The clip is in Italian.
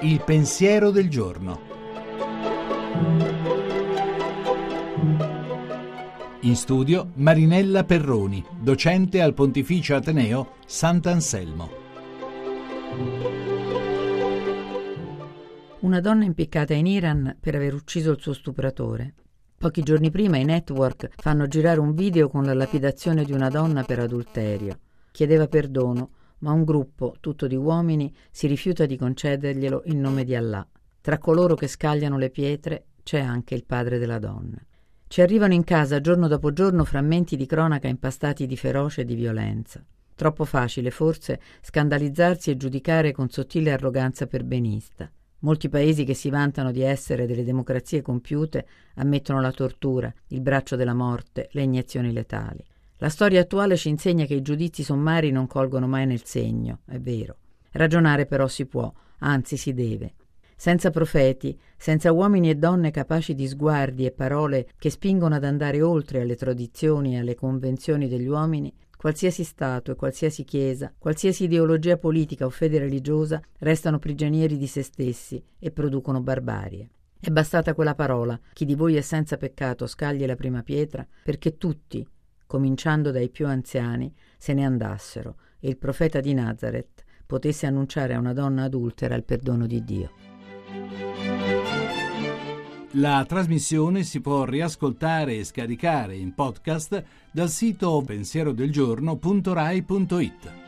Il pensiero del giorno. In studio Marinella Perroni, docente al Pontificio Ateneo Sant'Anselmo. Una donna impiccata in Iran per aver ucciso il suo stupratore. Pochi giorni prima i network fanno girare un video con la lapidazione di una donna per adulterio. Chiedeva perdono, ma un gruppo, tutto di uomini, si rifiuta di concederglielo in nome di Allah. Tra coloro che scagliano le pietre c'è anche il padre della donna. Ci arrivano in casa giorno dopo giorno frammenti di cronaca impastati di ferocia e di violenza. Troppo facile, forse, scandalizzarsi e giudicare con sottile arroganza perbenista. Molti paesi che si vantano di essere delle democrazie compiute ammettono la tortura, il braccio della morte, le iniezioni letali. La storia attuale ci insegna che i giudizi sommari non colgono mai nel segno, è vero. Ragionare però si può, anzi si deve. Senza profeti, senza uomini e donne capaci di sguardi e parole che spingono ad andare oltre alle tradizioni e alle convenzioni degli uomini, qualsiasi Stato e qualsiasi Chiesa, qualsiasi ideologia politica o fede religiosa restano prigionieri di se stessi e producono barbarie. È bastata quella parola, chi di voi è senza peccato scagli la prima pietra, perché tutti, cominciando dai più anziani, se ne andassero e il profeta di Nazareth potesse annunciare a una donna adultera il perdono di Dio. La trasmissione si può riascoltare e scaricare in podcast dal sito pensierodelgiorno.rai.it.